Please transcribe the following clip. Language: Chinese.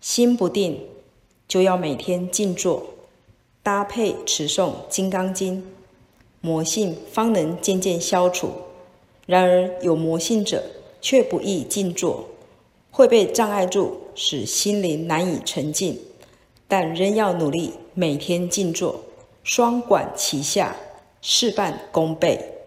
心不定就要每天静坐搭配持诵金刚经。魔性方能渐渐消除然而有魔性者却不易静坐会被障碍住使心灵难以沉静但仍要努力每天静坐双管齐下事半功倍。